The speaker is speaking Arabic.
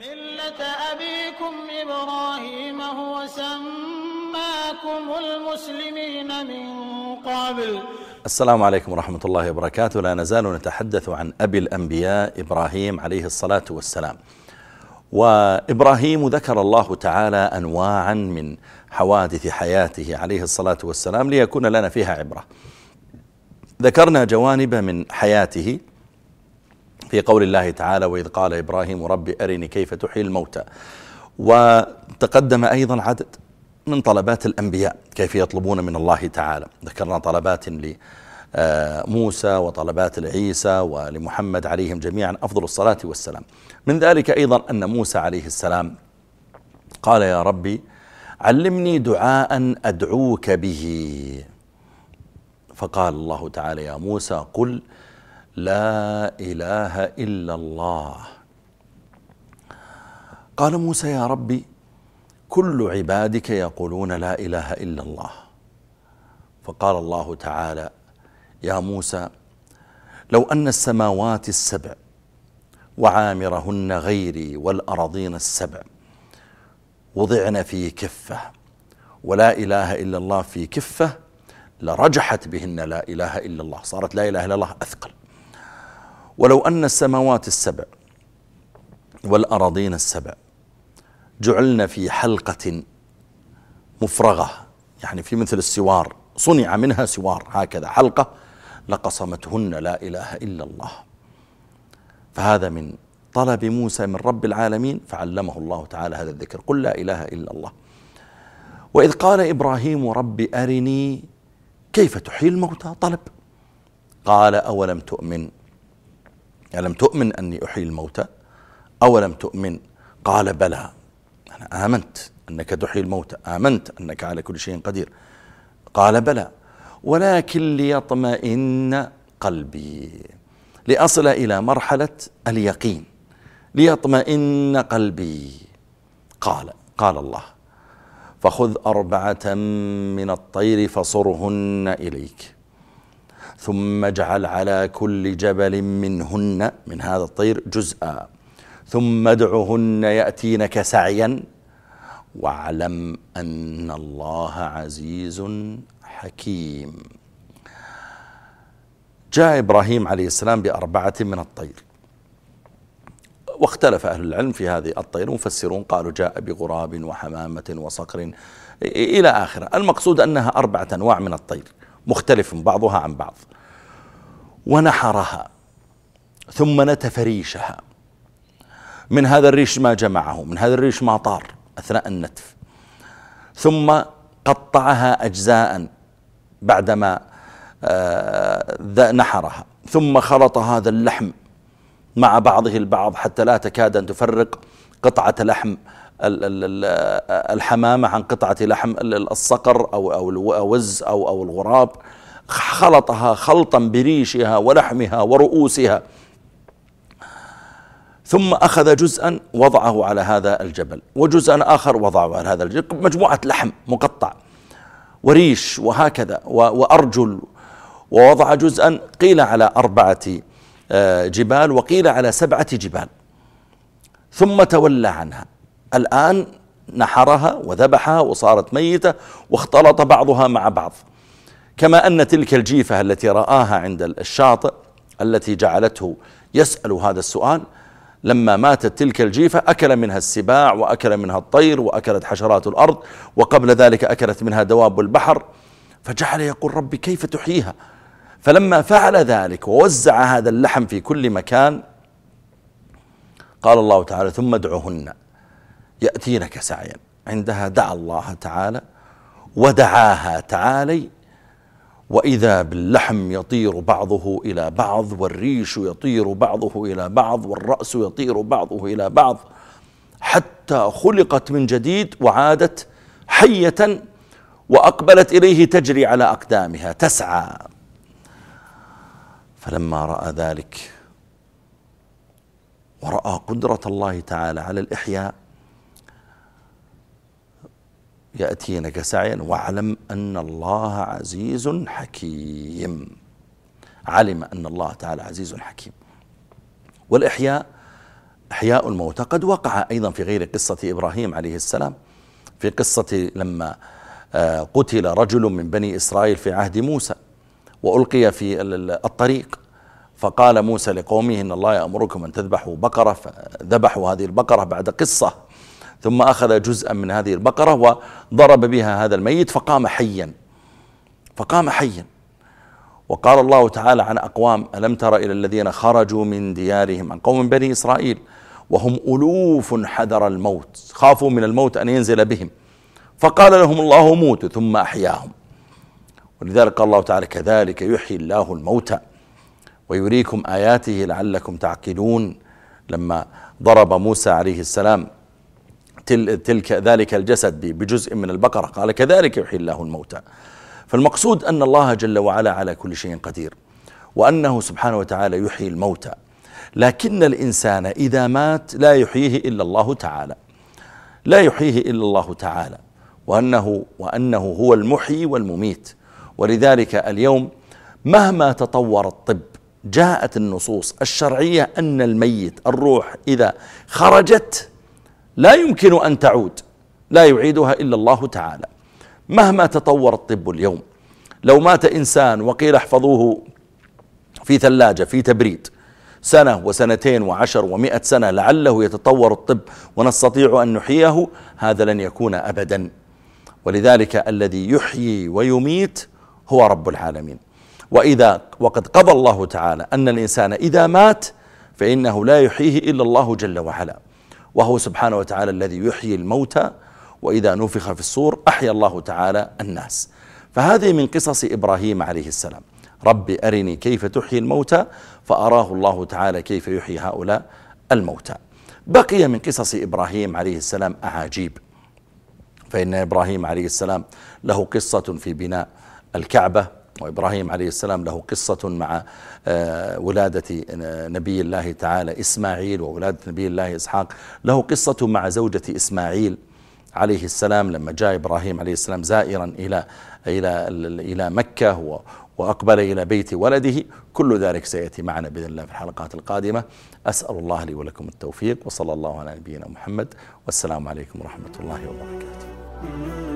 ملة أبيكم إبراهيم هو سماكم المسلمين من قبل. السلام عليكم ورحمة الله وبركاته. لا نزال نتحدث عن أبي الأنبياء إبراهيم عليه الصلاة والسلام. وإبراهيم ذكر الله تعالى أنواعا من حوادث حياته عليه الصلاة والسلام ليكون لنا فيها عبرة. ذكرنا جوانب من حياته في قول الله تعالى وإذ قال إبراهيم رب أرني كيف تحيي الموتى وتقدم أيضا عدد من طلبات الأنبياء كيف يطلبون من الله تعالى. ذكرنا طلبات لموسى وطلبات لعيسى ولمحمد عليهم جميعا أفضل الصلاة والسلام. من ذلك أيضا أن موسى عليه السلام قال يا ربي علمني دعاء أدعوك به فقال الله تعالى يا موسى قل لا إله إلا الله. قال موسى يا ربي كل عبادك يقولون لا إله إلا الله. فقال الله تعالى يا موسى لو أن السماوات السبع وعامرهن غيري والأرضين السبع وضعن في كفة ولا إله إلا الله في كفة لرجحت بهن لا إله إلا الله. صارت لا إله إلا الله أثقل. ولو أن السماوات السبع والأراضين السبع جعلن في حلقة مفرغة يعني في مثل السوار صنع منها سوار هكذا حلقة لقصمتهن لا إله إلا الله. فهذا من طلب موسى من رب العالمين فعلمه الله تعالى هذا الذكر قل لا إله إلا الله. وإذ قال إبراهيم رب أرني كيف تحيي الموتى؟ طلب. قال أولم تؤمن ألم تؤمن أني أحيي الموتى أولم تؤمن؟ قال بلى. أنا آمنت أنك تحيي الموتى آمنت أنك على كل شيء قدير. قال بلى. ولكن ليطمئن قلبي. لأصل إلى مرحلة اليقين. ليطمئن قلبي. قال قال الله. فخذ أربعة من الطير فصرهن إليك. ثم اجعل على كل جبل منهن من هذا الطير جزءا. ثم ادعهن يأتينك سعيا. واعلم أن الله عزيز حكيم. جاء إبراهيم عليه السلام بأربعة من الطير. واختلف أهل العلم في هذه الطير مفسرون قالوا جاء بغراب وحمامة وصقر إلى آخره. المقصود أنها أربعة أنواع من الطير. مختلف بعضها عن بعض. ونحرها ثم نتف ريشها من هذا الريش ما جمعه من هذا الريش ما طار أثناء النتف. ثم قطعها أجزاء بعدما آه، نحرها. ثم خلط هذا اللحم مع بعضه البعض حتى لا تكاد أن تفرق قطعة لحم الحمامة عن قطعة لحم الصقر أو أو الوز أو أو الغراب خلطها خلطا بريشها ولحمها ورؤوسها. ثم أخذ جزءا وضعه على هذا الجبل وجزءا آخر وضعه على هذا الجبل. مجموعة لحم مقطع وريش وهكذا وأرجل. ووضع جزءا قيل على أربعة جبال وقيل على سبعة جبال. ثم تولى عنها. الآن نحرها وذبحها وصارت ميتة واختلط بعضها مع بعض. كما أن تلك الجيفة التي رآها عند الشاطئ التي جعلته يسأل هذا السؤال لما ماتت تلك الجيفة أكل منها السباع وأكل منها الطير وأكلت حشرات الأرض وقبل ذلك أكلت منها دواب البحر فجعل يقول ربي كيف تحييها؟ فلما فعل ذلك ووزع هذا اللحم في كل مكان قال الله تعالى ثم ادعهن. يأتينك سعيا. عندها دعا الله تعالى ودعاها تعالي وإذا باللحم يطير بعضه إلى بعض والريش يطير بعضه إلى بعض والرأس يطير بعضه إلى بعض حتى خلقت من جديد وعادت حية وأقبلت إليه تجري على أقدامها تسعى. فلما رأى ذلك ورأى قدرة الله تعالى على الإحياء يأتينك سعيا. واعلم أن الله عزيز حكيم. علم أن الله تعالى عزيز حكيم. والإحياء إحياء الموتى قد وقع أيضا في غير قصة إبراهيم عليه السلام. في قصة لما آه، قتل رجل من بني إسرائيل في عهد موسى وألقي في الطريق. فقال موسى لقومه إن الله يأمركم أن تذبحوا بقرة فذبحوا هذه البقرة بعد قصة. ثم أخذ جزءا من هذه البقرة وضرب بها هذا الميت فقام حيا. فقام حيا. وقال الله تعالى عن أقوام ألم تر إلى الذين خرجوا من ديارهم عن قوم بني إسرائيل وهم ألوف حذر الموت خافوا من الموت أن ينزل بهم. فقال لهم الله موتوا ثم أحياهم. ولذلك قال الله تعالى كذلك يحيي الله الموتى ويريكم آياته لعلكم تعقلون. لما ضرب موسى عليه السلام تلك ذلك الجسد بجزء من البقرة. قال كذلك يحيي الله الموتى. فالمقصود أن الله جل وعلا على كل شيء قدير وأنه سبحانه وتعالى يحيي الموتى. لكن الإنسان إذا مات لا يحييه إلا الله تعالى. لا يحييه إلا الله تعالى. وأنه, وأنه هو المحيي والمميت. ولذلك اليوم مهما تطور الطب جاءت النصوص الشرعية أن الميت الروح إذا خرجت لا يمكن أن تعود. لا يعيدها إلا الله تعالى. مهما تطور الطب اليوم لو مات إنسان وقيل احفظوه في ثلاجة في تبريد سنة وسنتين وعشر ومئة سنة لعله يتطور الطب ونستطيع أن نحييه هذا لن يكون أبدا. ولذلك الذي يحيي ويميت هو رب العالمين. وإذا وقد قضى الله تعالى أن الإنسان إذا مات فإنه لا يحييه إلا الله جل وعلا. وهو سبحانه وتعالى الذي يحيي الموتى وإذا نفخ في الصور أحيا الله تعالى الناس. فهذه من قصص إبراهيم عليه السلام. رب أرني كيف تحيي الموتى فأراه الله تعالى كيف يحيي هؤلاء الموتى. بقي من قصص إبراهيم عليه السلام أعاجيب. فإن إبراهيم عليه السلام له قصة في بناء الكعبة وإبراهيم عليه السلام له قصة مع آه، ولادة نبي الله تعالى إسماعيل وولادة نبي الله إسحاق. له قصة مع زوجة إسماعيل عليه السلام لما جاء إبراهيم عليه السلام زائرا إلى إلى إلى مكة وأقبل إلى بيت ولده. كل ذلك سيأتي معنا بإذن الله في الحلقات القادمة. أسأل الله لي ولكم التوفيق وصلى الله على نبينا محمد. والسلام عليكم ورحمة الله وبركاته.